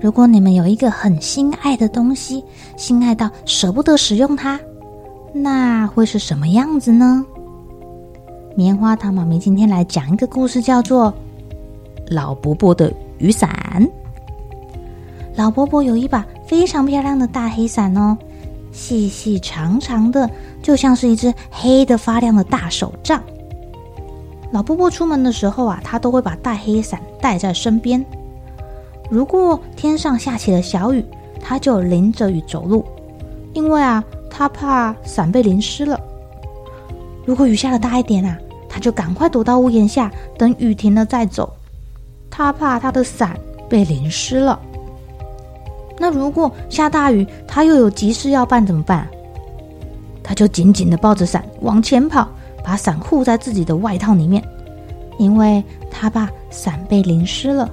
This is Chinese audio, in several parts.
如果你们有一个很心爱的东西，心爱到舍不得使用它，那会是什么样子呢？棉花糖妈咪今天来讲一个故事，叫做《老伯伯的雨伞》。老伯伯有一把非常漂亮的大黑伞哦，细细长长的，就像是一只黑的发亮的大手杖。老伯伯出门的时候啊，他都会把大黑伞带在身边。如果天上下起了小雨，他就淋着雨走路，因为啊，他怕伞被淋湿了。如果雨下的大一点啊，他就赶快躲到屋檐下，等雨停了再走。他怕他的伞被淋湿了。那如果下大雨，他又有急事要办怎么办？他就紧紧地抱着伞往前跑。把伞护在自己的外套里面，因为他怕伞被淋湿了。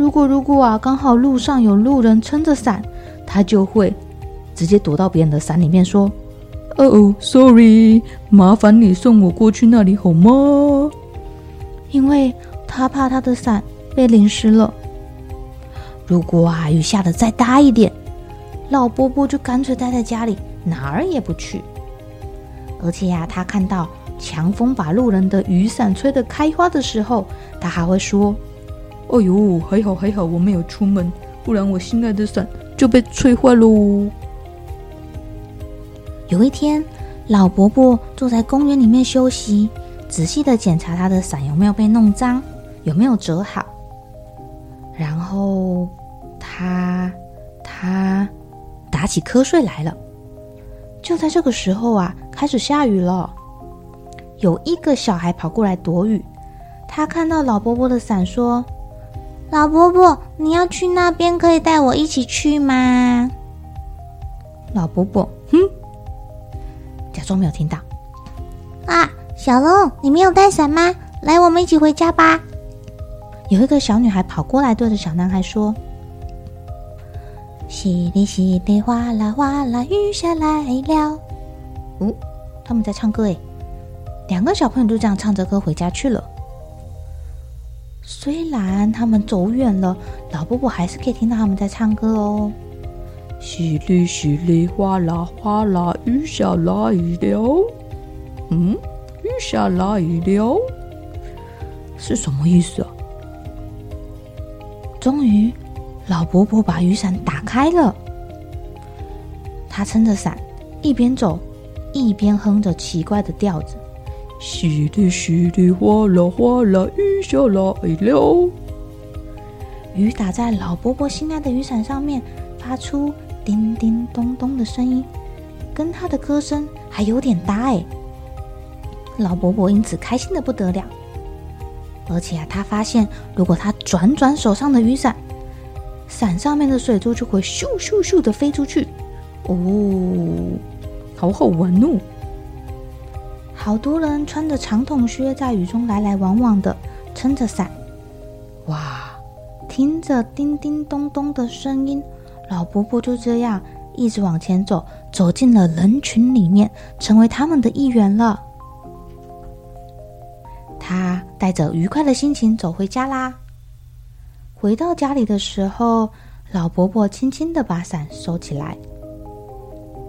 如果如果啊，刚好路上有路人撑着伞，他就会直接躲到别人的伞里面，说：“哦哦，sorry，麻烦你送我过去那里好吗？”因为他怕他的伞被淋湿了。如果啊，雨下的再大一点，老伯伯就干脆待在家里，哪儿也不去。而且呀、啊，他看到强风把路人的雨伞吹得开花的时候，他还会说：“哦呦，还好还好，我没有出门，不然我心爱的伞就被吹坏喽。”有一天，老伯伯坐在公园里面休息，仔细的检查他的伞有没有被弄脏，有没有折好。然后他他打起瞌睡来了。就在这个时候啊，开始下雨了。有一个小孩跑过来躲雨，他看到老伯伯的伞，说：“老伯伯，你要去那边，可以带我一起去吗？”老伯伯，哼，假装没有听到。啊，小龙，你没有带伞吗？来，我们一起回家吧。有一个小女孩跑过来，对着小男孩说。淅沥淅沥，哗啦哗啦，雨下来了。哦，他们在唱歌诶。两个小朋友就这样唱着歌回家去了。虽然他们走远了，老伯伯还是可以听到他们在唱歌哦。淅沥淅沥，哗啦哗啦，雨下来了。嗯，雨下来了，是什么意思啊？终于。老伯伯把雨伞打开了，他撑着伞，一边走，一边哼着奇怪的调子：“淅沥淅沥，哗啦哗啦，雨下来了。”雨打在老伯伯心爱的雨伞上面，发出叮叮咚咚的声音，跟他的歌声还有点搭哎。老伯伯因此开心的不得了，而且啊，他发现如果他转转手上的雨伞，伞上面的水珠就会咻咻咻的飞出去，哦，好好玩哦！好多人穿着长筒靴在雨中来来往往的撑着伞，哇！听着叮叮咚咚的声音，老伯伯就这样一直往前走，走进了人群里面，成为他们的一员了。他带着愉快的心情走回家啦。回到家里的时候，老伯伯轻轻的把伞收起来。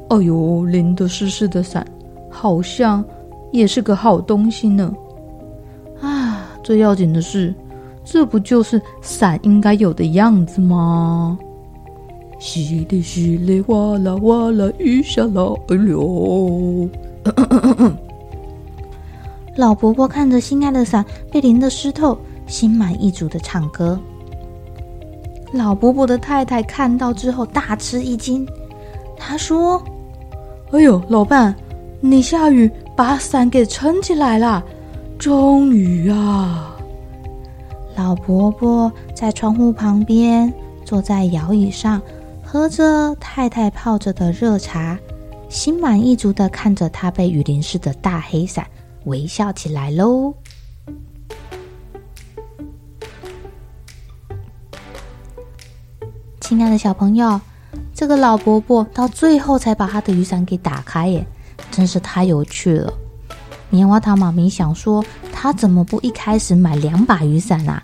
哎呦，淋得湿湿的伞，好像也是个好东西呢。啊，最要紧的是，这不就是伞应该有的样子吗？淅沥淅沥，哗啦哗啦，雨下来了。老伯伯看着心爱的伞被淋得湿透，心满意足的唱歌。老伯伯的太太看到之后大吃一惊，她说：“哎呦，老伴，你下雨把伞给撑起来了，终于啊！”老伯伯在窗户旁边坐在摇椅上，喝着太太泡着的热茶，心满意足的看着他被雨淋湿的大黑伞，微笑起来喽。亲爱的小朋友，这个老伯伯到最后才把他的雨伞给打开耶，真是太有趣了。棉花糖妈咪想说，他怎么不一开始买两把雨伞啊？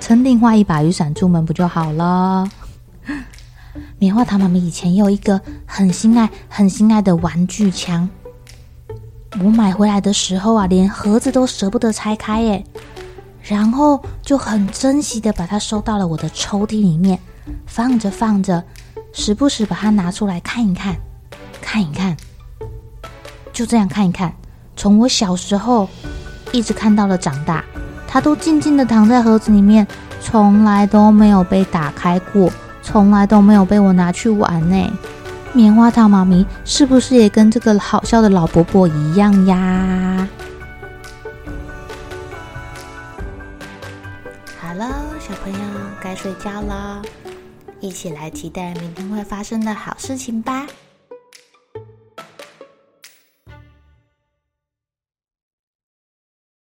撑另外一把雨伞出门不就好了？棉花糖妈咪以前有一个很心爱、很心爱的玩具枪，我买回来的时候啊，连盒子都舍不得拆开耶，然后就很珍惜的把它收到了我的抽屉里面。放着放着，时不时把它拿出来看一看，看一看，就这样看一看。从我小时候一直看到了长大，它都静静的躺在盒子里面，从来都没有被打开过，从来都没有被我拿去玩呢。棉花糖妈咪是不是也跟这个好笑的老伯伯一样呀？好了，小朋友该睡觉了。一起来期待明天会发生的好事情吧。